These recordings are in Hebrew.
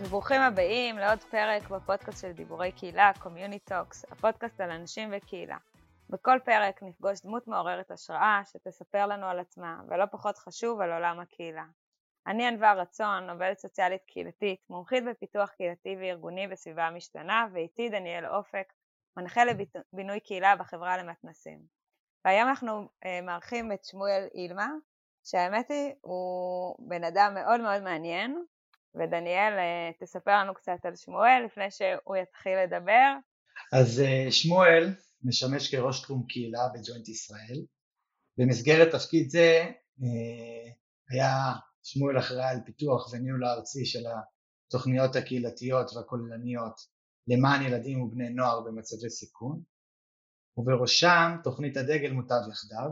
וברוכים הבאים לעוד פרק בפודקאסט של דיבורי קהילה, Community Talks, הפודקאסט על אנשים וקהילה. בכל פרק נפגוש דמות מעוררת השראה שתספר לנו על עצמה, ולא פחות חשוב על עולם הקהילה. אני ענווה רצון, עובדת סוציאלית קהילתית, מומחית בפיתוח קהילתי וארגוני בסביבה המשתנה, ואיתי דניאל אופק, מנחה לבינוי קהילה בחברה למתנסים. והיום אנחנו uh, מארחים את שמואל אילמה, שהאמת היא, הוא בן אדם מאוד מאוד מעניין, ודניאל, uh, תספר לנו קצת על שמואל לפני שהוא יתחיל לדבר. אז uh, שמואל משמש כראש תחום קהילה בג'וינט ישראל. במסגרת תפקיד זה היה שמואל אחראי על פיתוח וניהול הארצי של התוכניות הקהילתיות והכוללניות למען ילדים ובני נוער במצבי סיכון, ובראשם תוכנית הדגל מוטב יחדיו,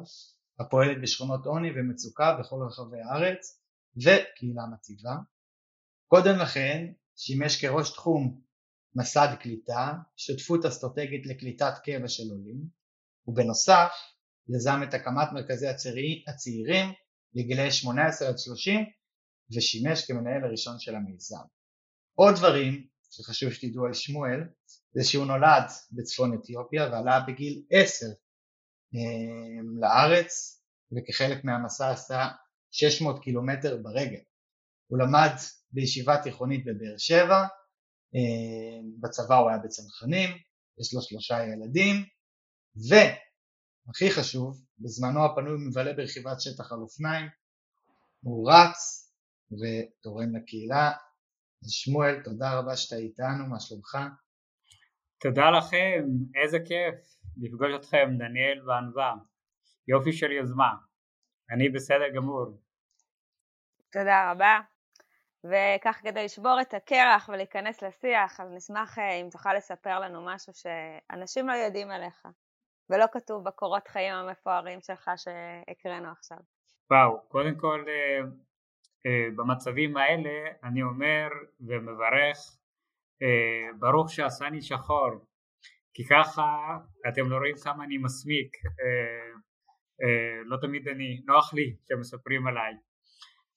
הפועלת בשכונות עוני ומצוקה בכל רחבי הארץ, וקהילה מציבה. קודם לכן שימש כראש תחום מסד קליטה, שותפות אסטרטגית לקליטת קבע של עולים, ובנוסף יזם את הקמת מרכזי הצעירים לגילאי 18 עד 30 ושימש כמנהל הראשון של המיזם. עוד דברים שחשוב שתדעו על שמואל זה שהוא נולד בצפון אתיופיה ועלה בגיל 10 אה, לארץ וכחלק מהמסע עשה 600 קילומטר ברגל. הוא למד בישיבה תיכונית בבאר שבע, אה, בצבא הוא היה בצנחנים, יש לו שלושה ילדים ו... הכי חשוב, בזמנו הפנוי מבלה ברכיבת שטח על אופניים, הוא רץ ותורם לקהילה. שמואל, תודה רבה שאתה איתנו, מה שלומך? תודה לכם, איזה כיף לפגוש אתכם, דניאל וענווה. יופי של יוזמה. אני בסדר גמור. תודה רבה. וכך כדי לשבור את הקרח ולהיכנס לשיח, אז נשמח אה, אם תוכל לספר לנו משהו שאנשים לא יודעים עליך. ולא כתוב בקורות חיים המפוארים שלך שהקראנו עכשיו. וואו, קודם כל אה, אה, במצבים האלה אני אומר ומברך אה, ברוך שעשני שחור כי ככה אתם לא רואים כמה אני מסמיק לא תמיד אני, נוח לי שמספרים עליי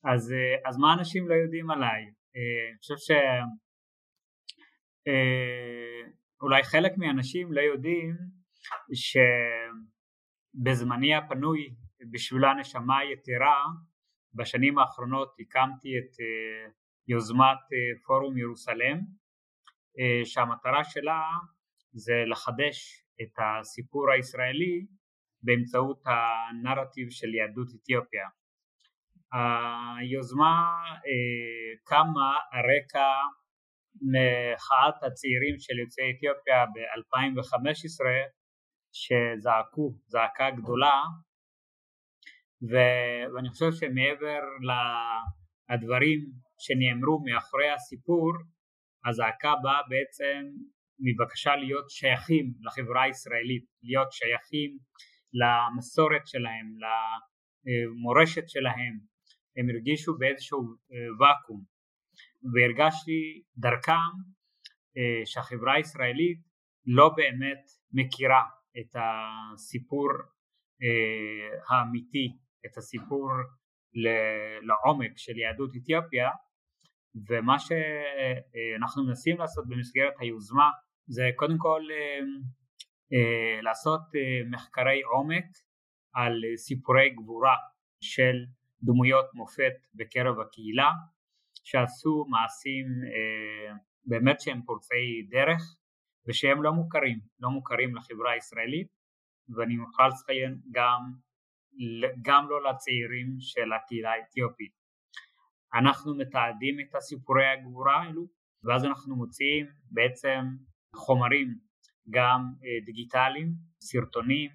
אז, אז מה אנשים לא יודעים עליי? אני חושב שאולי חלק מהאנשים לא יודעים שבזמני הפנוי בשבילה נשמה יתרה בשנים האחרונות הקמתי את אה, יוזמת אה, פורום ירוסלם אה, שהמטרה שלה זה לחדש את הסיפור הישראלי באמצעות הנרטיב של יהדות אתיופיה. היוזמה קמה הרקע מחאת הצעירים של יוצאי אתיופיה ב-2015 שזעקו זעקה גדולה. ואני חושב שמעבר לדברים שנאמרו מאחורי הסיפור הזעקה באה בעצם מבקשה להיות שייכים לחברה הישראלית, להיות שייכים למסורת שלהם, למורשת שלהם, הם הרגישו באיזשהו אה, ואקום. והרגשתי דרכם אה, שהחברה הישראלית לא באמת מכירה את הסיפור אה, האמיתי, את הסיפור לעומק של יהדות אתיופיה ומה שאנחנו מנסים לעשות במסגרת היוזמה זה קודם כל אה, אה, לעשות מחקרי עומק על סיפורי גבורה של דמויות מופת בקרב הקהילה שעשו מעשים באמת שהם פורצי דרך ושהם לא מוכרים, לא מוכרים לחברה הישראלית ואני מוכרח לציין גם, גם לא לצעירים של הקהילה האתיופית. אנחנו מתעדים את הסיפורי הגבורה האלו ואז אנחנו מוציאים בעצם חומרים גם אה, דיגיטליים, סרטונים,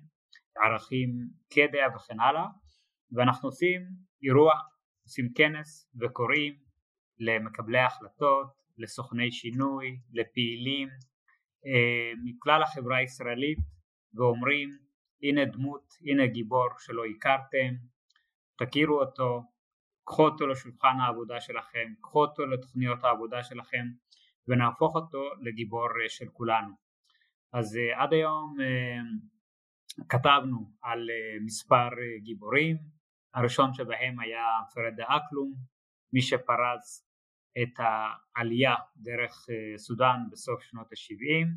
ערכים קדע וכן הלאה ואנחנו עושים אירוע, עושים כנס וקוראים למקבלי החלטות, לסוכני שינוי, לפעילים, אה, מכלל החברה הישראלית ואומרים הנה דמות, הנה גיבור שלא הכרתם, תכירו אותו, קחו אותו לשולחן העבודה שלכם, קחו אותו לתוכניות העבודה שלכם ונהפוך אותו לגיבור אה, של כולנו. אז uh, עד היום uh, כתבנו על מספר גיבורים, הראשון שבהם היה פרד אקלום, מי שפרץ את העלייה דרך סודאן בסוף שנות ה-70,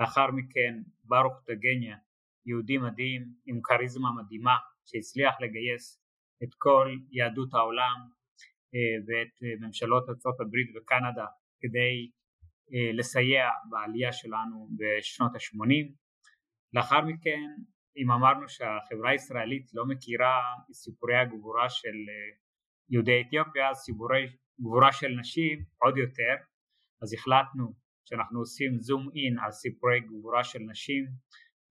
לאחר מכן ברוך דגניה, יהודי מדהים עם כריזמה מדהימה שהצליח לגייס את כל יהדות העולם ואת ממשלות ארצות הברית וקנדה כדי לסייע בעלייה שלנו בשנות ה-80. לאחר מכן אם אמרנו שהחברה הישראלית לא מכירה סיפורי הגבורה של יהודי אתיופיה, סיפורי גבורה של נשים עוד יותר, אז החלטנו שאנחנו עושים זום אין על סיפורי גבורה של נשים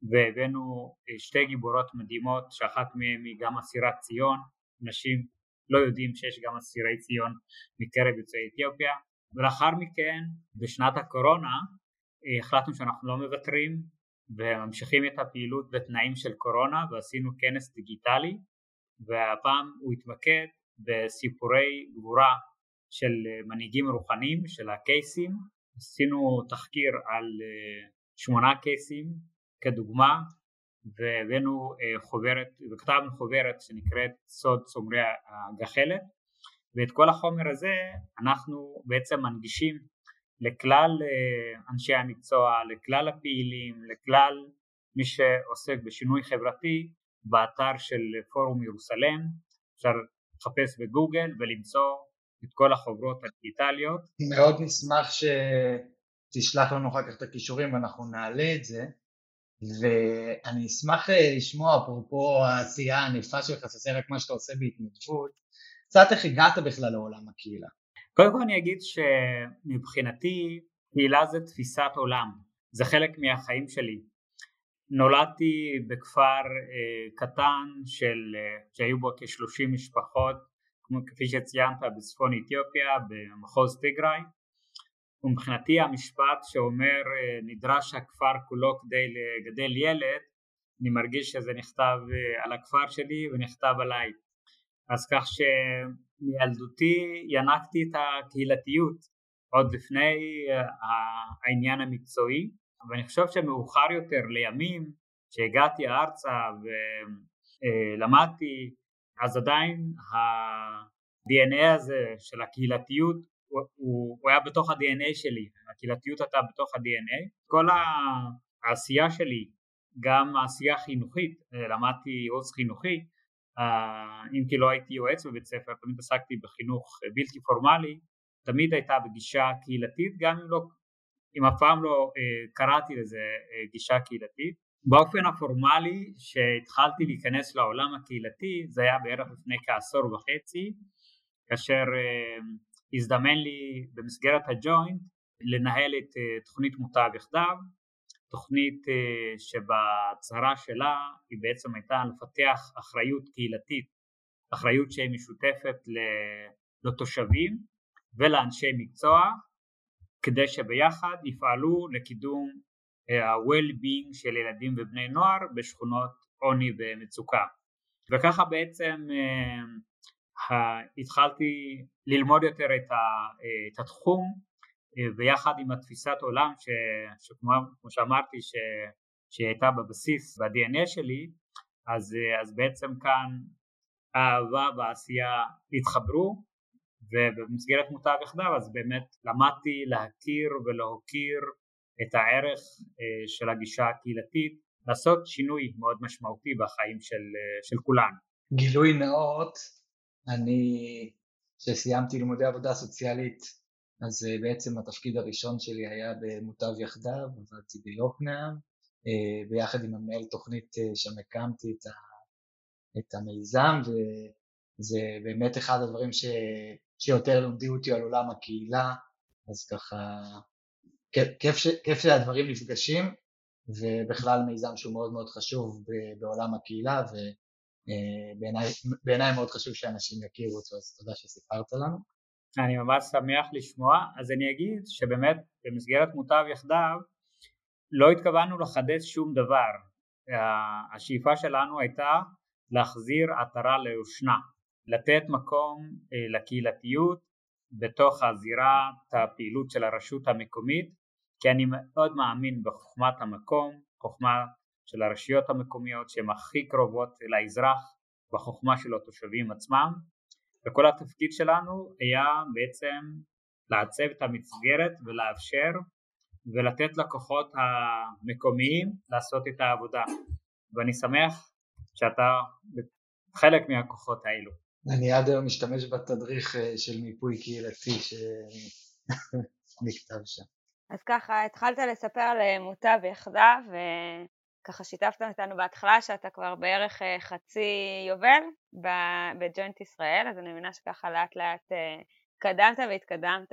והבאנו שתי גיבורות מדהימות שאחת מהן היא גם אסירת ציון, נשים לא יודעים שיש גם אסירי ציון מקרב יוצאי אתיופיה. ולאחר מכן בשנת הקורונה החלטנו שאנחנו לא מוותרים וממשיכים את הפעילות בתנאים של קורונה ועשינו כנס דיגיטלי והפעם הוא התמקד בסיפורי גבורה של מנהיגים רוחניים של הקייסים. עשינו תחקיר על שמונה קייסים כדוגמה והבאנו חוברת וכתבנו חוברת שנקראת סוד סומרי הגחלת ואת כל החומר הזה אנחנו בעצם מנגישים לכלל אנשי המקצוע, לכלל הפעילים, לכלל מי שעוסק בשינוי חברתי באתר של פורום ירוסלם, אפשר לחפש בגוגל ולמצוא את כל החוברות הדיגיטליות. מאוד נשמח שתשלח לנו אחר כך את הכישורים ואנחנו נעלה את זה ואני אשמח לשמוע אפרופו העשייה הענפה שלך, תעשה רק מה שאתה עושה בהתנדבות, קצת איך הגעת בכלל לעולם הקהילה. קודם כל אני אגיד שמבחינתי קהילה זה תפיסת עולם, זה חלק מהחיים שלי. נולדתי בכפר אה, קטן של, אה, שהיו בו כ-30 משפחות, כפי שציינת בצפון אתיופיה, במחוז טיגריי, ומבחינתי המשפט שאומר אה, נדרש הכפר כולו כדי לגדל ילד, אני מרגיש שזה נכתב אה, על הכפר שלי ונכתב עליי. אז כך שמילדותי ינקתי את הקהילתיות עוד לפני אה, העניין המקצועי ואני חושב שמאוחר יותר לימים שהגעתי ארצה ולמדתי אז עדיין ה-DNA הזה של הקהילתיות הוא, הוא, הוא היה בתוך ה-DNA שלי, הקהילתיות הייתה בתוך ה-DNA. כל העשייה שלי, גם העשייה החינוכית, למדתי עוז חינוכי, אם כי לא הייתי יועץ בבית ספר, תמיד עסקתי בחינוך בלתי פורמלי, תמיד הייתה בגישה קהילתית, גם אם, לא, אם אף פעם לא קראתי לזה גישה קהילתית. באופן הפורמלי שהתחלתי להיכנס לעולם הקהילתי זה היה בערך לפני כעשור וחצי כאשר הזדמן לי במסגרת הג'וינט לנהל את תוכנית מוטב יחדיו, תוכנית שבהצהרה שלה היא בעצם הייתה לפתח אחריות קהילתית, אחריות שהיא משותפת לתושבים ולאנשי מקצוע כדי שביחד יפעלו לקידום ה-well-being של ילדים ובני נוער בשכונות עוני ומצוקה. וככה בעצם התחלתי ללמוד יותר את, ה, את התחום ויחד עם התפיסת עולם ש, שכמו שאמרתי ש, שהיא הייתה בבסיס ב-DNA שלי אז, אז בעצם כאן האהבה והעשייה התחברו ובמסגרת מוטב יחדיו אז באמת למדתי להכיר ולהוקיר את הערך של הגישה הקהילתית לעשות שינוי מאוד משמעותי בחיים של, של כולנו. גילוי נאות אני, כשסיימתי לימודי עבודה סוציאלית, אז אה, בעצם התפקיד הראשון שלי היה במוטב יחדיו, עבדתי ביוקנעם, אה, ביחד עם המנהל תוכנית אה, שם הקמתי את, ה, את המיזם, וזה באמת אחד הדברים ש, שיותר לומדים אותי על עולם הקהילה, אז ככה, כיף, ש, כיף שהדברים נפגשים, ובכלל מיזם שהוא מאוד מאוד חשוב בעולם הקהילה, ו... בעיניי מאוד חשוב שאנשים יכירו אותו, אז תודה שסיפרת לנו. אני ממש שמח לשמוע, אז אני אגיד שבאמת במסגרת מוטב יחדיו לא התכוונו לחדש שום דבר, השאיפה שלנו הייתה להחזיר עטרה ליושנה, לתת מקום אה, לקהילתיות בתוך הזירת הפעילות של הרשות המקומית, כי אני מאוד מאמין בחוכמת המקום, חוכמה של הרשויות המקומיות שהן הכי קרובות לאזרח בחוכמה של התושבים עצמם וכל התפקיד שלנו היה בעצם לעצב את המסגרת ולאפשר ולתת לכוחות המקומיים לעשות את העבודה ואני שמח שאתה חלק מהכוחות האלו. אני עד היום משתמש בתדריך אה, של מיפוי קהילתי שנכתב שם. אז ככה התחלת לספר על אה, מוטב יחדיו וככה שיתפת אותנו בהתחלה שאתה כבר בערך אה, חצי יובל בג'וינט ישראל אז אני מבינה שככה לאט לאט התקדמת והתקדמת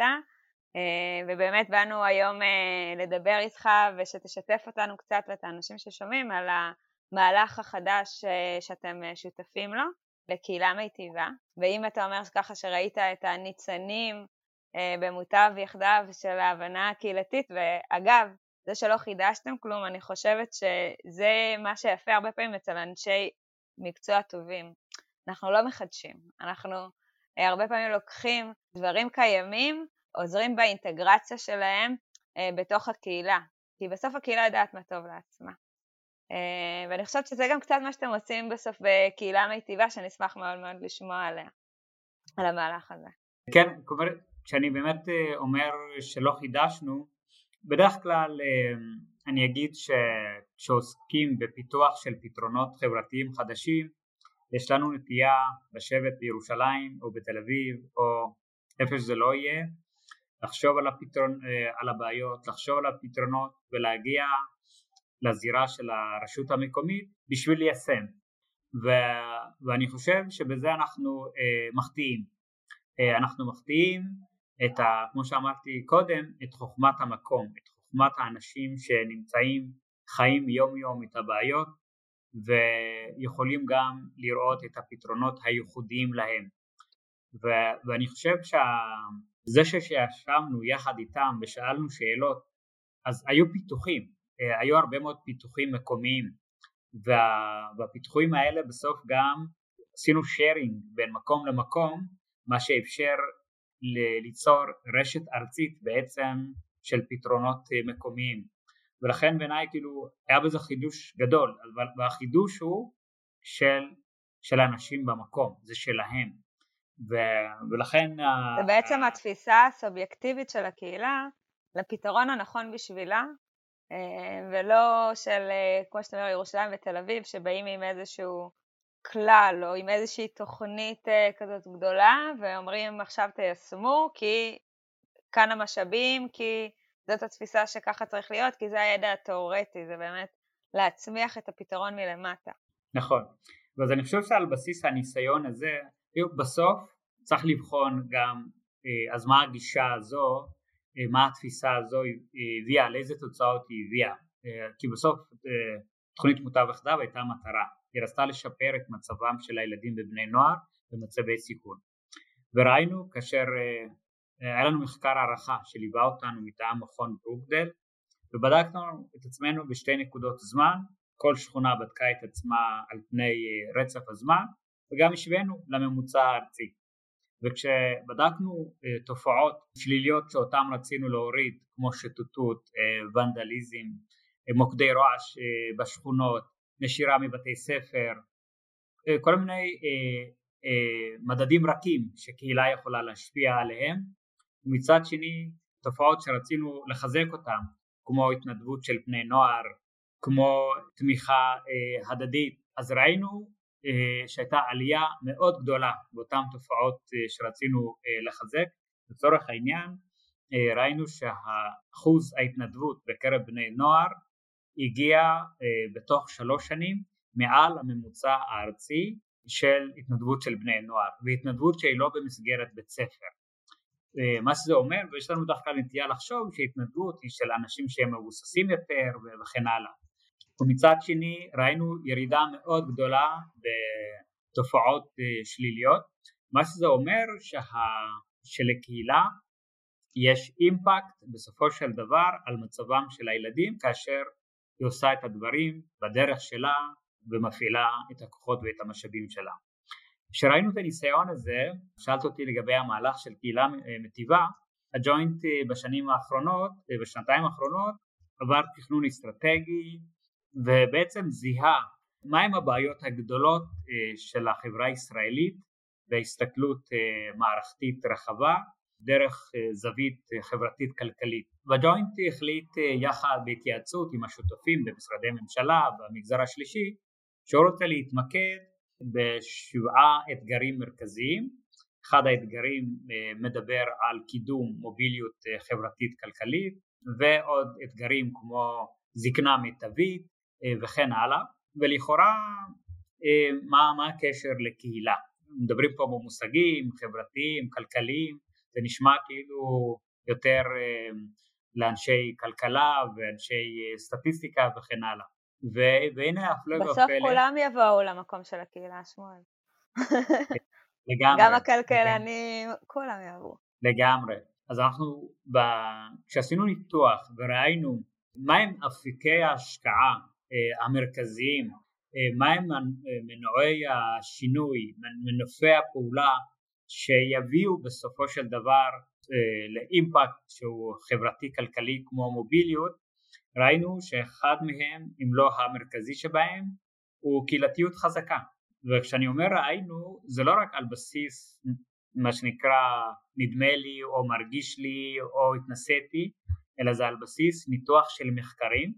ובאמת באנו היום לדבר איתך ושתשתף אותנו קצת ואת האנשים ששומעים על המהלך החדש שאתם שותפים לו לקהילה מיטיבה. ואם אתה אומר ככה שראית את הניצנים אה, במוטב יחדיו של ההבנה הקהילתית, ואגב, זה שלא חידשתם כלום, אני חושבת שזה מה שיפה הרבה פעמים אצל אנשי מקצוע טובים. אנחנו לא מחדשים, אנחנו אה, הרבה פעמים לוקחים דברים קיימים, עוזרים באינטגרציה שלהם אה, בתוך הקהילה, כי בסוף הקהילה יודעת מה טוב לעצמה. ואני חושבת שזה גם קצת מה שאתם עושים בסוף בקהילה מיטיבה, שאני אשמח מאוד מאוד לשמוע עליה, על המהלך הזה. כן, כלומר, כשאני באמת אה, אומר שלא חידשנו, בדרך כלל אה, אני אגיד שכשעוסקים בפיתוח של פתרונות חברתיים חדשים, יש לנו נטייה לשבת בירושלים או בתל אביב או איפה שזה לא יהיה, לחשוב על, הפתרון, אה, על הבעיות, לחשוב על הפתרונות ולהגיע לזירה של הרשות המקומית בשביל ליישם. ו, ואני חושב שבזה אנחנו אה, מחטיאים. אה, אנחנו מחטיאים את ה... כמו שאמרתי קודם, את חוכמת המקום, את חוכמת האנשים שנמצאים, חיים יום יום את הבעיות ויכולים גם לראות את הפתרונות הייחודיים להם. ו- ואני חושב שזה שישבנו יחד איתם ושאלנו שאלות, אז היו פיתוחים, אה, היו הרבה מאוד פיתוחים מקומיים וה- והפיתוחים האלה בסוף גם עשינו שיירינג בין מקום למקום, מה שאפשר ליצור רשת ארצית בעצם של פתרונות אה, מקומיים. ולכן בעיניי כאילו היה בזה חידוש גדול והחידוש הוא של, של האנשים במקום, זה שלהם. ו, ולכן זה בעצם התפיסה הסובייקטיבית של הקהילה לפתרון הנכון בשבילה אה, ולא של אה, כמו שאתה אומר ירושלים ותל אביב שבאים עם איזשהו כלל או עם איזושהי תוכנית uh, כזאת גדולה ואומרים עכשיו תיישמו כי כאן המשאבים, כי זאת התפיסה שככה צריך להיות, כי זה הידע התיאורטי, זה באמת להצמיח את הפתרון מלמטה. נכון, אז אני חושב שעל בסיס הניסיון הזה, בסוף צריך לבחון גם אה, אז מה הגישה הזו, אה, מה התפיסה הזו הביאה, לאיזה תוצאות היא הביאה, כי בסוף תוכנית מוטב יחדיו הייתה מטרה היא רצתה לשפר את מצבם של הילדים ובני נוער במצבי סיכון. וראינו כאשר אה, אה, היה לנו מחקר הערכה שליווה אותנו מטעם מכון ברוקדל ובדקנו את עצמנו בשתי נקודות זמן, כל שכונה בדקה את עצמה על פני אה, רצף הזמן וגם השווינו לממוצע הארצי. וכשבדקנו תופעות שליליות שאותן רצינו להוריד כמו שטוטות, ונדליזם, מוקדי רועש בשכונות, נשירה מבתי ספר, אה, כל מיני אה, אה, מדדים רכים שקהילה יכולה להשפיע עליהם. ומצד שני תופעות שרצינו לחזק אותן כמו התנדבות של בני נוער, כמו תמיכה אה, הדדית. אז ראינו אה, שהייתה עלייה מאוד גדולה באותן תופעות אה, שרצינו אה, לחזק. לצורך העניין אה, ראינו שהאחוז ההתנדבות בקרב בני נוער הגיע אה, בתוך שלוש שנים מעל הממוצע הארצי של התנדבות של בני נוער והתנדבות שהיא לא במסגרת בית ספר. אה, מה שזה אומר ויש לנו דווקא נטייה לחשוב שהתנדבות היא של אנשים שהם מבוססים יותר וכן הלאה. ומצד שני ראינו ירידה מאוד גדולה בתופעות אה, שליליות. מה שזה אומר שה... שלקהילה יש אימפקט בסופו של דבר על מצבם של הילדים כאשר היא עושה את הדברים בדרך שלה ומפעילה את הכוחות ואת המשאבים שלה. כשראינו את הניסיון הזה, שאלת אותי לגבי המהלך של קהילה מטיבה, הג'וינט בשנים האחרונות, בשנתיים האחרונות, עבר תכנון אסטרטגי ובעצם זיהה מהם הבעיות הגדולות של החברה הישראלית בהסתכלות מערכתית רחבה דרך זווית חברתית כלכלית. והג'וינט החליט יחד בהתייעצות עם השותפים במשרדי ממשלה במגזר השלישי שהוא רוצה להתמקד בשבעה אתגרים מרכזיים. אחד האתגרים מדבר על קידום מוביליות חברתית כלכלית ועוד אתגרים כמו זקנה מיטבית וכן הלאה ולכאורה מה, מה הקשר לקהילה מדברים פה במושגים חברתיים, כלכליים, זה נשמע כאילו יותר לאנשי כלכלה ואנשי סטטיסטיקה וכן הלאה. והנה הפלא ופלא. בסוף כולם יבואו למקום של הקהילה, שמואל. לגמרי. גם הכלכלנים, כולם יבואו. לגמרי. אז אנחנו, ב... כשעשינו ניתוח וראינו מהם אפיקי ההשקעה אה, המרכזיים, אה, מהם מנועי השינוי, מנופי הפעולה שיביאו בסופו של דבר אה, לאימפקט שהוא חברתי כלכלי כמו מוביליות, ראינו שאחד מהם, אם לא המרכזי שבהם, הוא קהילתיות חזקה. וכשאני אומר ראינו, זה לא רק על בסיס מה שנקרא נדמה לי או מרגיש לי או התנסיתי, אלא זה על בסיס ניתוח של מחקרים.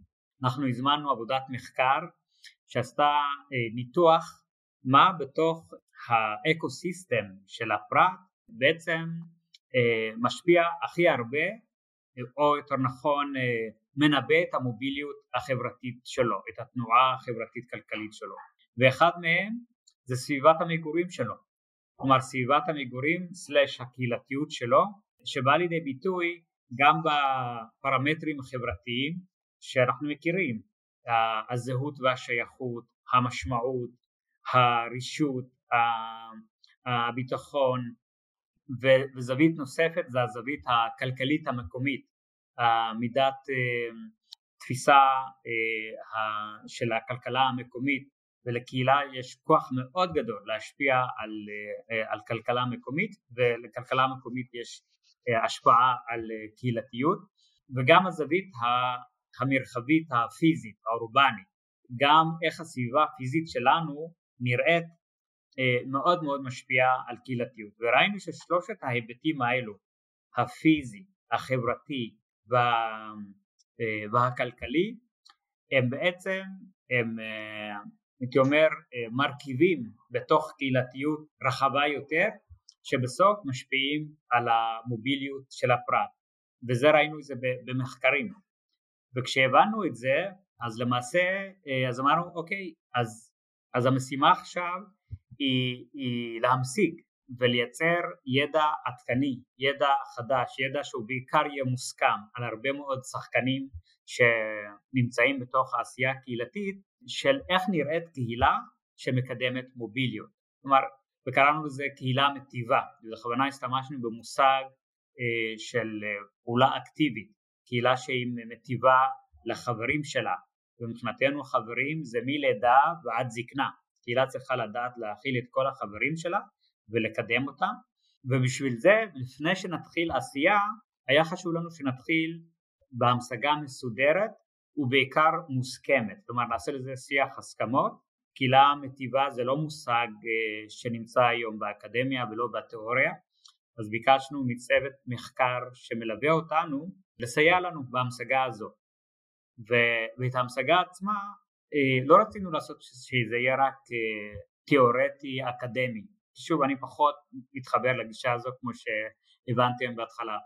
אנחנו הזמנו עבודת מחקר שעשתה אה, ניתוח מה בתוך האקו סיסטם של הפרט בעצם אה, משפיע הכי הרבה או יותר נכון אה, מנבא את המוביליות החברתית שלו, את התנועה החברתית כלכלית שלו. ואחד מהם זה סביבת המגורים שלו. כלומר סביבת המגורים סלש הקהילתיות שלו שבא לידי ביטוי גם בפרמטרים החברתיים שאנחנו מכירים. הזהות והשייכות, המשמעות, הרישות, הביטחון וזווית נוספת זה הזווית הכלכלית המקומית, מידת אה, תפיסה אה, של הכלכלה המקומית ולקהילה יש כוח מאוד גדול להשפיע על, אה, על כלכלה מקומית ולכלכלה מקומית יש השפעה על קהילתיות וגם הזווית המרחבית הפיזית האורבנית. גם איך הסביבה הפיזית שלנו נראית מאוד מאוד משפיעה על קהילתיות. וראינו ששלושת ההיבטים האלו הפיזי, החברתי וה, אה, והכלכלי הם בעצם הם אה, הייתי אומר מרכיבים בתוך קהילתיות רחבה יותר שבסוף משפיעים על המוביליות של הפרט. וזה ראינו את זה במחקרים. וכשהבנו את זה אז למעשה אז אמרנו אוקיי אז אז המשימה עכשיו היא, היא להמשיג ולייצר ידע עדכני, ידע חדש, ידע שהוא בעיקר יהיה מוסכם על הרבה מאוד שחקנים שנמצאים בתוך העשייה הקהילתית של איך נראית קהילה שמקדמת מוביליות. כלומר, וקראנו לזה קהילה מטיבה, ובכוונה השתמשנו במושג אה, של אה, פעולה אקטיבית, קהילה שהיא מטיבה לחברים שלה, ומבחינתנו חברים זה מלידה ועד זקנה, קהילה צריכה לדעת להכיל את כל החברים שלה ולקדם אותם. ובשביל זה לפני שנתחיל עשייה היה חשוב לנו שנתחיל בהמשגה מסודרת ובעיקר מוסכמת, כלומר נעשה לזה שיח הסכמות, קהילה מטיבה זה לא מושג אה, שנמצא היום באקדמיה ולא בתיאוריה, אז ביקשנו מצוות מחקר שמלווה אותנו לסייע לנו בהמשגה הזאת ואת ההמשגה עצמה לא רצינו לעשות שזה יהיה רק אה, תיאורטי אקדמי. שוב אני פחות מתחבר לגישה הזו כמו שהבנתם בהתחלה.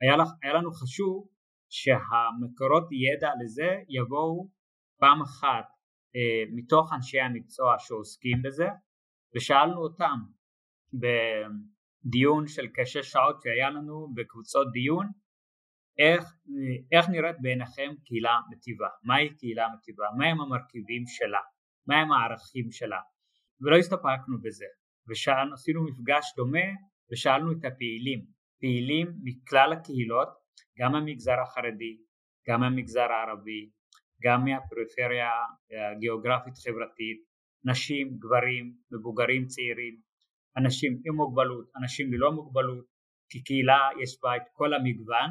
היה, לך, היה לנו חשוב שהמקורות ידע לזה יבואו פעם אחת אה, מתוך אנשי המקצוע שעוסקים בזה ושאלנו אותם בדיון של כשש שעות שהיה לנו בקבוצות דיון איך, איך נראית בעיניכם קהילה מטיבה, מהי קהילה מטיבה, מהם המרכיבים שלה, מהם הערכים שלה? ולא הסתפקנו בזה. ועשינו מפגש דומה ושאלנו את הפעילים, פעילים מכלל הקהילות, גם מהמגזר החרדי, גם מהמגזר הערבי, גם מהפריפריה הגיאוגרפית חברתית, נשים, גברים, מבוגרים צעירים, אנשים עם מוגבלות, אנשים ללא מוגבלות, כי קהילה יש בה את כל המגוון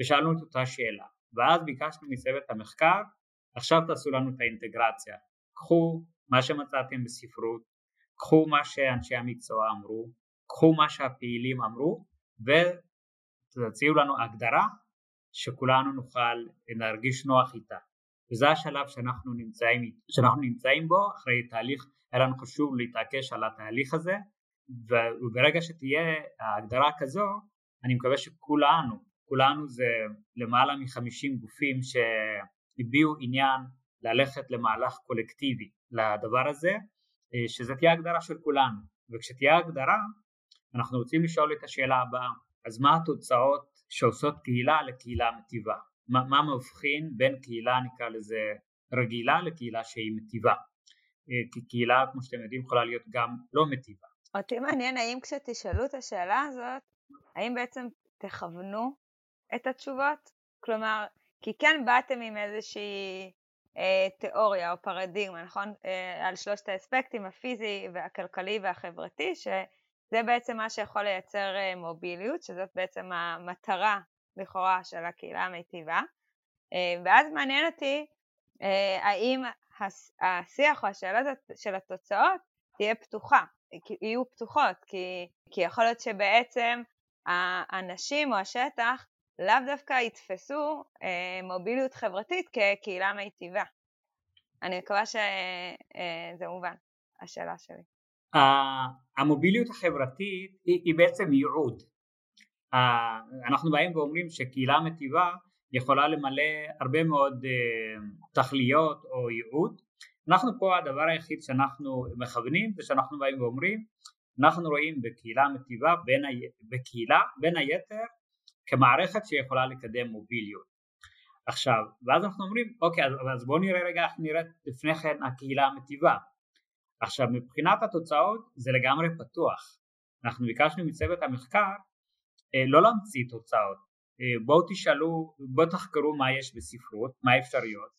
ושאלנו את אותה שאלה ואז ביקשנו מצוות המחקר עכשיו תעשו לנו את האינטגרציה. קחו מה שמצאתם בספרות, קחו מה שאנשי המקצוע אמרו, קחו מה שהפעילים אמרו ותציעו לנו הגדרה שכולנו נוכל להרגיש נוח איתה. וזה השלב שאנחנו נמצאים, שאנחנו נמצאים בו אחרי תהליך, היה לנו חשוב להתעקש על התהליך הזה וברגע שתהיה ההגדרה כזו אני מקווה שכולנו, כולנו זה למעלה מחמישים גופים שהביעו עניין ללכת למהלך קולקטיבי לדבר הזה, שזה תהיה הגדרה של כולנו, וכשתהיה הגדרה אנחנו רוצים לשאול את השאלה הבאה, אז מה התוצאות שעושות קהילה לקהילה מטיבה? מה, מה מבחין בין קהילה נקרא לזה רגילה לקהילה שהיא מטיבה? כי קהילה כמו שאתם יודעים יכולה להיות גם לא מטיבה. אותי מעניין האם כשתשאלו את השאלה הזאת, האם בעצם תכוונו את התשובות? כלומר, כי כן באתם עם איזושהי אה, תיאוריה או פרדיגמה, נכון? אה, על שלושת האספקטים, הפיזי והכלכלי והחברתי, שזה בעצם מה שיכול לייצר אה, מוביליות, שזאת בעצם המטרה לכאורה של הקהילה המיטיבה. אה, ואז מעניין אותי אה, האם השיח או השאלה של התוצאות תהיה פתוחה, יהיו פתוחות, כי, כי יכול להיות שבעצם האנשים או השטח לאו דווקא יתפסו אה, מוביליות חברתית כקהילה מיטיבה. אני מקווה שזה אה, מובן, השאלה שלי. המוביליות החברתית היא, היא בעצם ייעוד. אנחנו באים ואומרים שקהילה מיטיבה יכולה למלא הרבה מאוד אה, תכליות או ייעוד. אנחנו פה הדבר היחיד שאנחנו מכוונים זה שאנחנו באים ואומרים אנחנו רואים בקהילה מטיבה בין, ה... בין היתר כמערכת שיכולה לקדם מוביליות. עכשיו, ואז אנחנו אומרים, אוקיי, אז, אז בואו נראה רגע איך נראית לפני כן הקהילה המטיבה. עכשיו, מבחינת התוצאות זה לגמרי פתוח. אנחנו ביקשנו מצוות המחקר אה, לא להמציא תוצאות. אה, בואו תשאלו, בואו תחקרו מה יש בספרות, מה האפשרויות,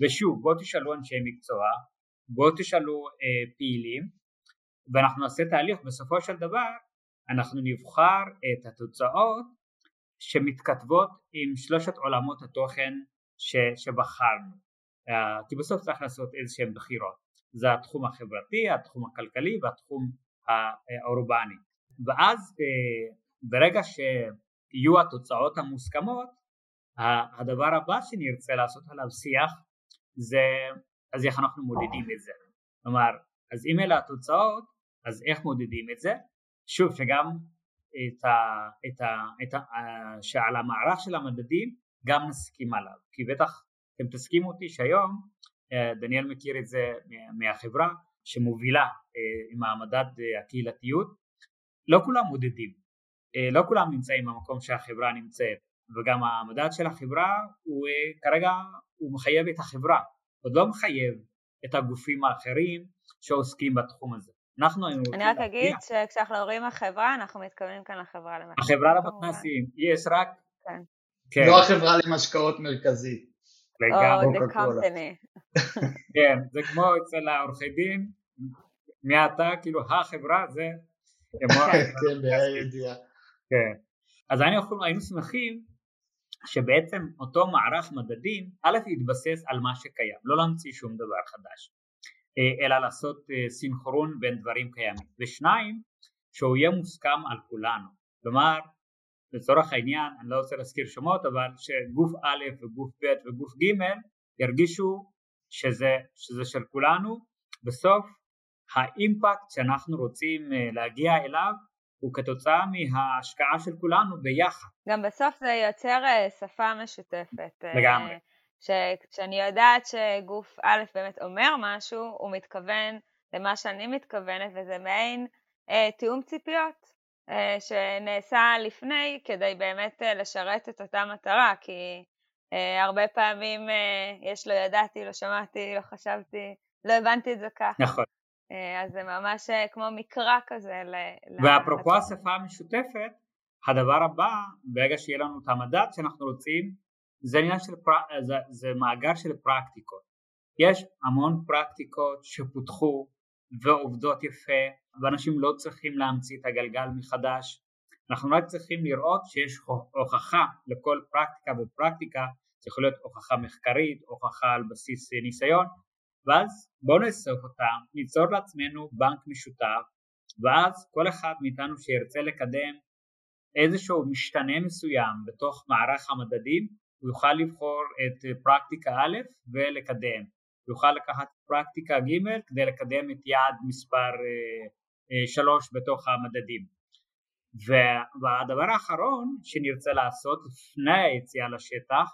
ושוב, בואו תשאלו אנשי מקצוע, בואו תשאלו אה, פעילים, ואנחנו נעשה תהליך, בסופו של דבר אנחנו נבחר את התוצאות שמתכתבות עם שלושת עולמות התוכן ש, שבחרנו, uh, כי בסוף צריך לעשות איזה שהן בחירות, זה התחום החברתי, התחום הכלכלי והתחום האורבני, ואז uh, ברגע שיהיו התוצאות המוסכמות, הדבר הבא שנרצה לעשות עליו שיח זה אז איך אנחנו מודדים את זה, כלומר אז אם אלה התוצאות אז איך מודדים את זה? שוב שגם את ה, את ה, את ה, שעל המערך של המדדים גם נסכים עליו. כי בטח אתם תסכימו אותי שהיום אה, דניאל מכיר את זה מהחברה שמובילה אה, עם המדד אה, הקהילתיות. לא כולם מודדים. לא כולם נמצאים במקום שהחברה נמצאת. וגם המדד של החברה הוא כרגע הוא מחייב את החברה. עוד לא מחייב את הגופים האחרים שעוסקים בתחום הזה אנחנו היינו רוצים... אני רק אגיד שכשאנחנו אומרים החברה, אנחנו מתכוונים כאן לחברה למתנ"סים. החברה למתנ"סים, יש רק... כן. כן. לא החברה למשקאות מרכזית. לגמרי. או the company. כן, זה כמו אצל העורכי דין, מעתה כאילו החברה זה... כן, בידיעה. כן. אז היינו שמחים שבעצם אותו מערך מדדים, א' יתבסס על מה שקיים, לא להמציא שום דבר חדש. אה, אלא לעשות אה, סינכרון בין דברים קיימים ושניים שהוא יהיה מוסכם על כולנו כלומר לצורך העניין אני לא רוצה להזכיר שמות אבל שגוף א' וגוף ב' וגוף ג' ירגישו שזה, שזה של כולנו בסוף האימפקט שאנחנו רוצים אה, להגיע אליו הוא כתוצאה מההשקעה של כולנו ביחד. גם בסוף זה יוצר שפה משותפת. לגמרי. שכשאני יודעת שגוף א' באמת אומר משהו, הוא מתכוון למה שאני מתכוונת, וזה מעין אה, תיאום ציפיות אה, שנעשה לפני כדי באמת אה, לשרת את אותה מטרה, כי אה, הרבה פעמים אה, יש לא ידעתי, לא שמעתי, לא חשבתי, לא הבנתי את זה ככה. נכון. אה, אז זה ממש אה, כמו מקרא כזה. ואפרופו השפה המשותפת, הדבר הבא, ברגע שיהיה לנו את המדד שאנחנו רוצים, זה עניין של, פר... זה, זה מאגר של פרקטיקות. יש המון פרקטיקות שפותחו ועובדות יפה ואנשים לא צריכים להמציא את הגלגל מחדש. אנחנו רק צריכים לראות שיש הוכחה לכל פרקטיקה ופרקטיקה. זה יכול להיות הוכחה מחקרית, הוכחה על בסיס ניסיון, ואז בואו נאסוף אותם, ניצור לעצמנו בנק משותף, ואז כל אחד מאיתנו שירצה לקדם איזשהו משתנה מסוים בתוך מערך המדדים, הוא יוכל לבחור את פרקטיקה א' ולקדם, הוא יוכל לקחת פרקטיקה ג' כדי לקדם את יעד מספר 3 בתוך המדדים. והדבר האחרון שנרצה לעשות לפני היציאה לשטח,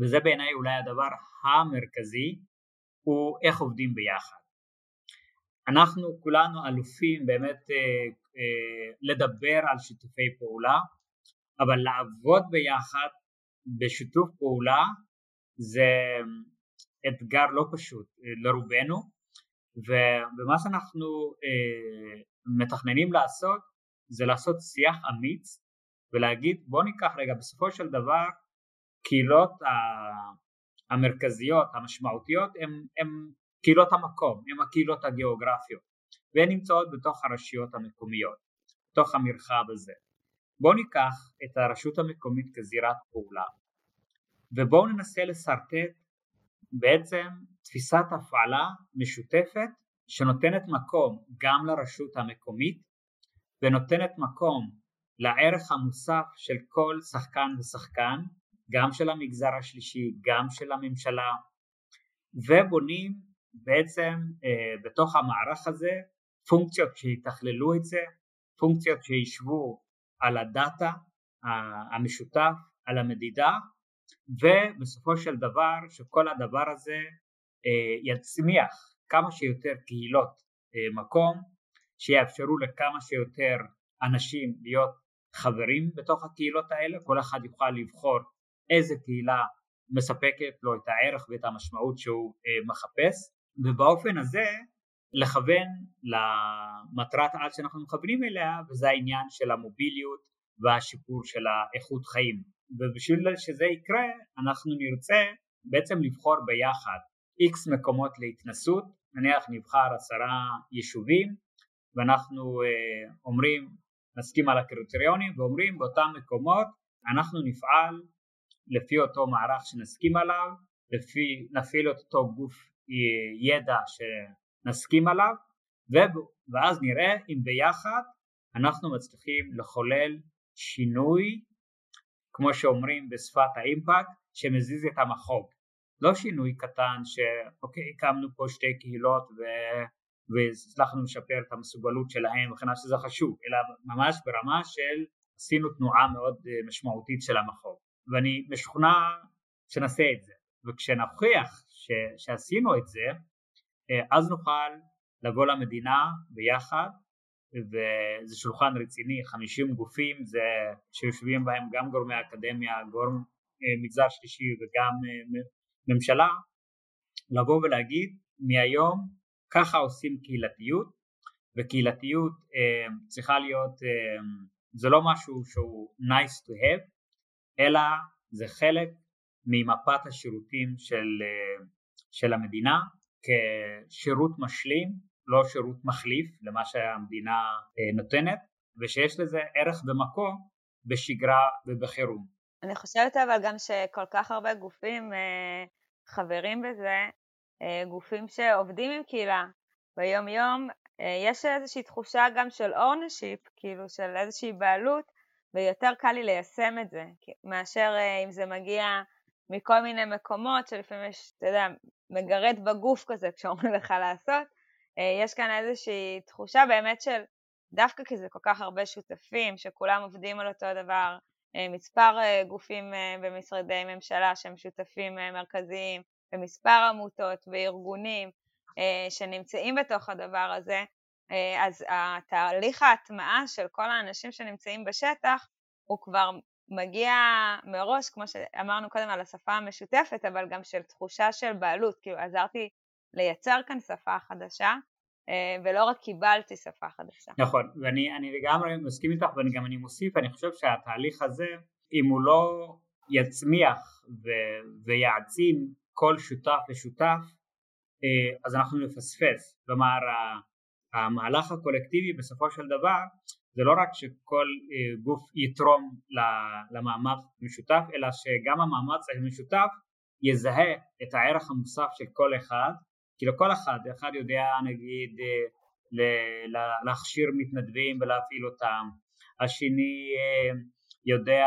וזה בעיניי אולי הדבר המרכזי, הוא איך עובדים ביחד. אנחנו כולנו אלופים באמת אה, אה, לדבר על שיתופי פעולה, אבל לעבוד ביחד בשיתוף פעולה זה אתגר לא פשוט אה, לרובנו, ומה שאנחנו אה, מתכננים לעשות זה לעשות שיח אמיץ ולהגיד בוא ניקח רגע בסופו של דבר קהילות המרכזיות המשמעותיות הן קהילות המקום, הן הקהילות הגיאוגרפיות והן נמצאות בתוך הרשויות המקומיות, בתוך המרחב הזה. בואו ניקח את הרשות המקומית כזירת פעולה ובואו ננסה לשרטט בעצם תפיסת הפעלה משותפת שנותנת מקום גם לרשות המקומית ונותנת מקום לערך המוסף של כל שחקן ושחקן, גם של המגזר השלישי, גם של הממשלה, ובונים בעצם אה, בתוך המערך הזה פונקציות שיתכללו את זה, פונקציות שישבו על הדאטה המשותף, על המדידה, ובסופו של דבר שכל הדבר הזה אה, יצמיח כמה שיותר קהילות אה, מקום שיאפשרו לכמה שיותר אנשים להיות חברים בתוך הקהילות האלה, כל אחד יוכל לבחור איזה קהילה מספקת לו את הערך ואת המשמעות שהוא אה, מחפש, ובאופן הזה לכוון למטרת העל שאנחנו מכוונים אליה, וזה העניין של המוביליות והשיפור של האיכות חיים. ובשביל שזה יקרה אנחנו נרצה בעצם לבחור ביחד איקס מקומות להתנסות, נניח נבחר עשרה יישובים ואנחנו אה, אומרים, נסכים על הקריטריונים ואומרים באותם מקומות אנחנו נפעל לפי אותו מערך שנסכים עליו, לפי, נפעיל את אותו גוף אה, ידע שנסכים עליו ואז נראה אם ביחד אנחנו מצליחים לחולל שינוי כמו שאומרים בשפת האימפקט שמזיז את המחוג. לא שינוי קטן שאוקיי הקמנו פה שתי קהילות ו... והצלחנו לשפר את המסוגלות שלהם וכן שזה חשוב, אלא ממש ברמה של עשינו תנועה מאוד אה, משמעותית של המחוז ואני משוכנע שנעשה את זה. וכשנוכיח ש, שעשינו את זה אז נוכל לבוא למדינה ביחד וזה שולחן רציני, 50 גופים זה שיושבים בהם גם גורמי אקדמיה, גורם אה, מגזר שלישי וגם ממשלה לבוא ולהגיד מהיום ככה עושים קהילתיות וקהילתיות אה, צריכה להיות, אה, זה לא משהו שהוא nice to have אלא זה חלק ממפת השירותים של, אה, של המדינה כשירות משלים לא שירות מחליף למה שהמדינה אה, נותנת ושיש לזה ערך במקום בשגרה ובחירום. אני חושבת אבל גם שכל כך הרבה גופים אה, חברים בזה אה, גופים שעובדים עם קהילה ביום יום, יש איזושהי תחושה גם של ownership, כאילו של איזושהי בעלות, ויותר קל לי ליישם את זה, מאשר אם זה מגיע מכל מיני מקומות שלפעמים יש, אתה יודע, מגרד בגוף כזה כשאומרים לך לעשות, יש כאן איזושהי תחושה באמת של דווקא כי זה כל כך הרבה שותפים, שכולם עובדים על אותו דבר, מספר גופים במשרדי ממשלה שהם שותפים מרכזיים, ומספר עמותות וארגונים אה, שנמצאים בתוך הדבר הזה, אה, אז התהליך ההטמעה של כל האנשים שנמצאים בשטח הוא כבר מגיע מראש, כמו שאמרנו קודם על השפה המשותפת, אבל גם של תחושה של בעלות, כאילו עזרתי לייצר כאן שפה חדשה, אה, ולא רק קיבלתי שפה חדשה. נכון, ואני לגמרי מסכים איתך ואני גם אני מוסיף, אני חושב שהתהליך הזה, אם הוא לא יצמיח ו- ויעצים כל שותף ושותף, אה, אז אנחנו נפספס. כלומר, המהלך הקולקטיבי בסופו של דבר זה לא רק שכל גוף יתרום למאמץ משותף, אלא שגם המאמץ המשותף יזהה את הערך המוסף של כל אחד, כי לכל אחד, אחד יודע נגיד להכשיר מתנדבים ולהפעיל אותם, השני יודע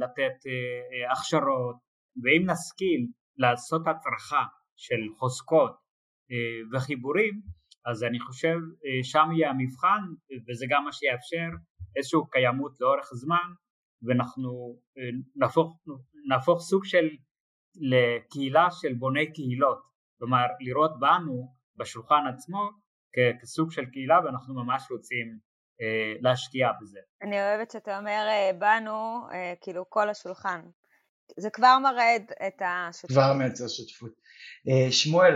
לתת הכשרות, ואם נשכיל לעשות הצרחה של חוזקות וחיבורים, אז אני חושב שם יהיה המבחן וזה גם מה שיאפשר איזושהי קיימות לאורך זמן ואנחנו נהפוך, נהפוך סוג של לקהילה של בוני קהילות, כלומר לראות בנו בשולחן עצמו כסוג של קהילה ואנחנו ממש רוצים אה, להשקיע בזה. אני אוהבת שאתה אומר אה, בנו, אה, כאילו כל השולחן. זה כבר מראה את השותפות. כבר מייצר שותפות. אה, שמואל,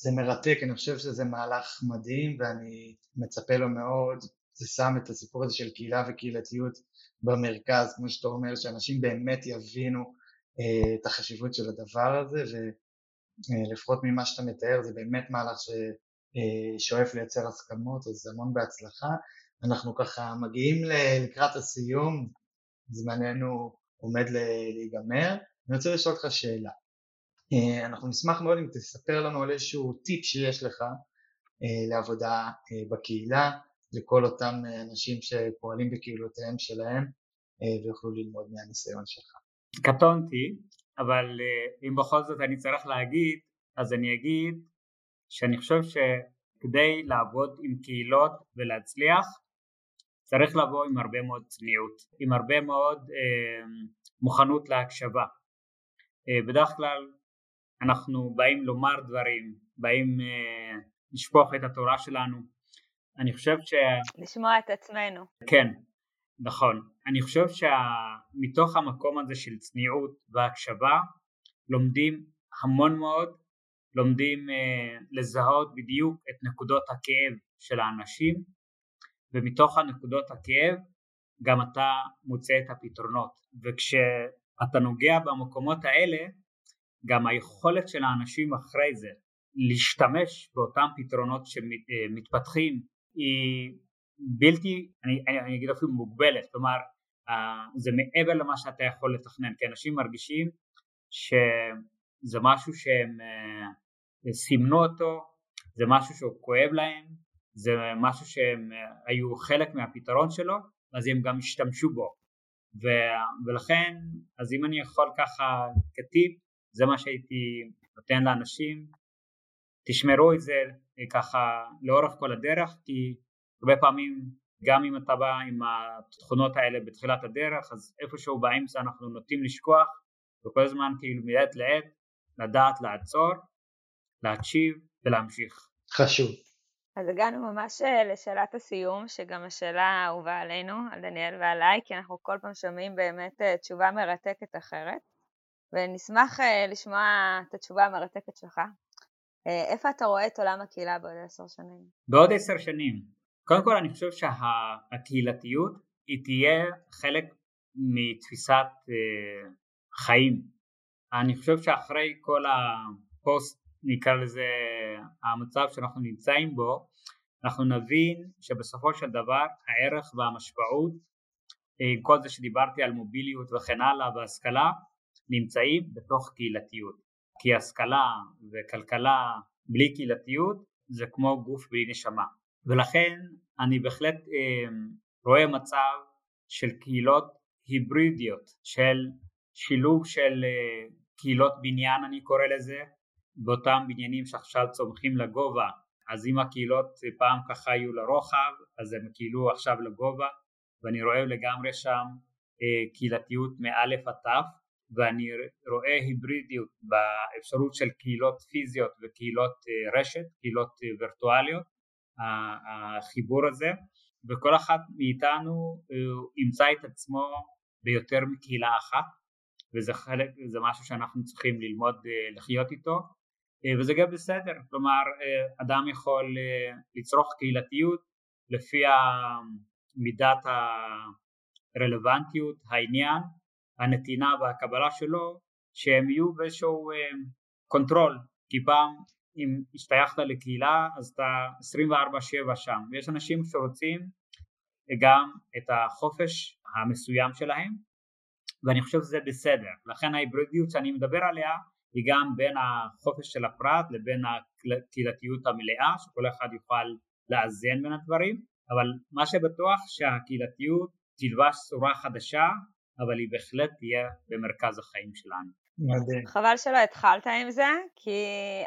זה מרתק, אני חושב שזה מהלך מדהים ואני מצפה לו מאוד, זה שם את הסיפור הזה של קהילה וקהילתיות במרכז, כמו שאתה אומר, שאנשים באמת יבינו אה, את החשיבות של הדבר הזה ולפחות ממה שאתה מתאר זה באמת מהלך ששואף אה, לייצר הסכמות, אז המון בהצלחה. אנחנו ככה מגיעים לקראת הסיום, זמננו עומד להיגמר. אני רוצה לשאול אותך שאלה. אה, אנחנו נשמח מאוד אם תספר לנו על איזשהו טיפ שיש לך לעבודה בקהילה, לכל אותם אנשים שפועלים בקהילותיהם שלהם ויוכלו ללמוד מהניסיון שלך. קטונתי, אבל אה, אם בכל זאת אני צריך להגיד, אז אני אגיד שאני חושב שכדי לעבוד עם קהילות ולהצליח, צריך לבוא עם הרבה מאוד צניעות, עם הרבה מאוד אה, מוכנות להקשבה. אה, בדרך כלל אנחנו באים לומר דברים, באים אה, לשפוך את התורה שלנו. אני חושב ש... לשמוע את עצמנו. כן, נכון. אני חושב שמתוך המקום הזה של צניעות והקשבה לומדים המון מאוד, לומדים אה, לזהות בדיוק את נקודות הכאב של האנשים ומתוך הנקודות הכאב גם אתה מוצא את הפתרונות וכשאתה נוגע במקומות האלה גם היכולת של האנשים אחרי זה להשתמש באותם פתרונות שמתפתחים היא בלתי, אני, אני, אני אגיד אפילו מוגבלת, כלומר uh, זה מעבר למה שאתה יכול לתכנן, כי אנשים מרגישים שזה משהו שהם uh, סימנו אותו, זה משהו שהוא כואב להם, זה משהו שהם היו חלק מהפתרון שלו, אז הם גם השתמשו בו, ו, ולכן אז אם אני יכול ככה כטיפ, זה מה שהייתי נותן לאנשים, תשמרו את זה ככה לאורך כל הדרך, כי הרבה פעמים גם אם אתה בא עם התכונות האלה בתחילת הדרך אז איפשהו באמצע אנחנו נוטים לשכוח וכל הזמן כאילו מעת לעת לדעת לעצור, להקשיב ולהמשיך. חשוב. אז הגענו ממש אה, לשאלת הסיום, שגם השאלה האהובה עלינו, על דניאל ועליי, כי אנחנו כל פעם שומעים באמת אה, תשובה מרתקת אחרת, ונשמח אה, לשמוע את התשובה המרתקת שלך. איפה אתה רואה את עולם הקהילה בעוד עשר שנים? בעוד עשר שנים. קודם כל אני חושב שהקהילתיות היא תהיה חלק מתפיסת אה, חיים. אני חושב שאחרי כל הפוסט נקרא לזה המצב שאנחנו נמצאים בו אנחנו נבין שבסופו של דבר הערך והמשמעות עם כל זה שדיברתי על מוביליות וכן הלאה והשכלה נמצאים בתוך קהילתיות. כי השכלה וכלכלה בלי קהילתיות זה כמו גוף בלי נשמה. ולכן אני בהחלט אה, רואה מצב של קהילות היברידיות, של שילוב של אה, קהילות בניין אני קורא לזה, באותם בניינים שעכשיו צומחים לגובה, אז אם הקהילות פעם ככה היו לרוחב, אז הם כאילו עכשיו לגובה, ואני רואה לגמרי שם אה, קהילתיות מאלף עד תף, ואני רואה היברידיות באפשרות של קהילות פיזיות וקהילות רשת, קהילות וירטואליות, החיבור הזה וכל אחת מאיתנו ימצא את עצמו ביותר מקהילה אחת וזה חלק, זה משהו שאנחנו צריכים ללמוד אה, לחיות איתו אה, וזה גם בסדר, כלומר אה, אדם יכול לצרוך קהילתיות לפי מידת הרלוונטיות, העניין, הנתינה והקבלה שלו שהם יהיו באיזשהו control כי פעם אם השתייכת לקהילה אז אתה 24/7 שם. ויש אנשים שרוצים גם את החופש המסוים שלהם ואני חושב שזה בסדר. לכן ההיברידיות שאני מדבר עליה היא גם בין החופש של הפרט לבין הקהילתיות המלאה שכל אחד יוכל לאזן בין הדברים. אבל מה שבטוח שהקהילתיות תלבש צורה חדשה אבל היא בהחלט תהיה במרכז החיים שלנו. מדהים. חבל שלא התחלת עם זה, כי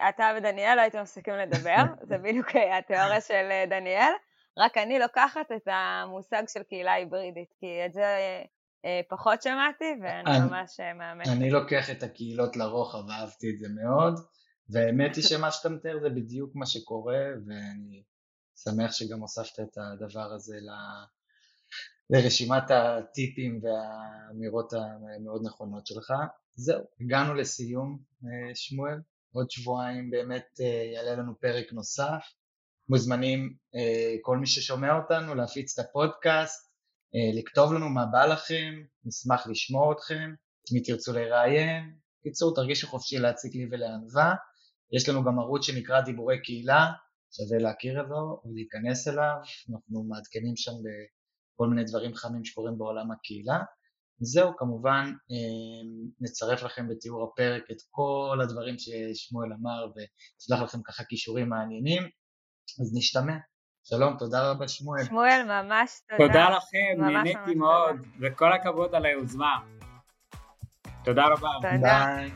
אתה ודניאל לא הייתם מפסיקים לדבר, זה בדיוק התיאוריה של דניאל, רק אני לוקחת את המושג של קהילה היברידית, כי את זה אה, פחות שמעתי ואני אני, ממש אה, מאמנת. אני לוקח את הקהילות לרוחב, אהבתי את זה מאוד, והאמת היא שמה שאתה מתאר זה בדיוק מה שקורה, ואני שמח שגם הוספת את הדבר הזה ל... לרשימת הטיפים והאמירות המאוד נכונות שלך. זהו, הגענו לסיום אה, שמואל, עוד שבועיים באמת יעלה לנו פרק נוסף. מוזמנים כל מי ששומע אותנו להפיץ את הפודקאסט, אה, לכתוב לנו מה בא לכם, נשמח לשמוע אתכם, את מי תרצו לראיין, בקיצור תרגישו חופשי להציג לי ולענווה, יש לנו גם ערוץ שנקרא דיבורי קהילה, שווה להכיר אותו ולהיכנס אליו, אנחנו מעדכנים שם בכל מיני דברים חמים שקורים בעולם הקהילה. זהו, כמובן אה, נצרף לכם בתיאור הפרק את כל הדברים ששמואל אמר ונשלח לכם ככה כישורים מעניינים, אז נשתמע. שלום, תודה רבה שמואל. שמואל, ממש תודה. תודה לכם, נהניתי מאוד, וכל הכבוד על היוזמה. תודה רבה. תודה. ביי.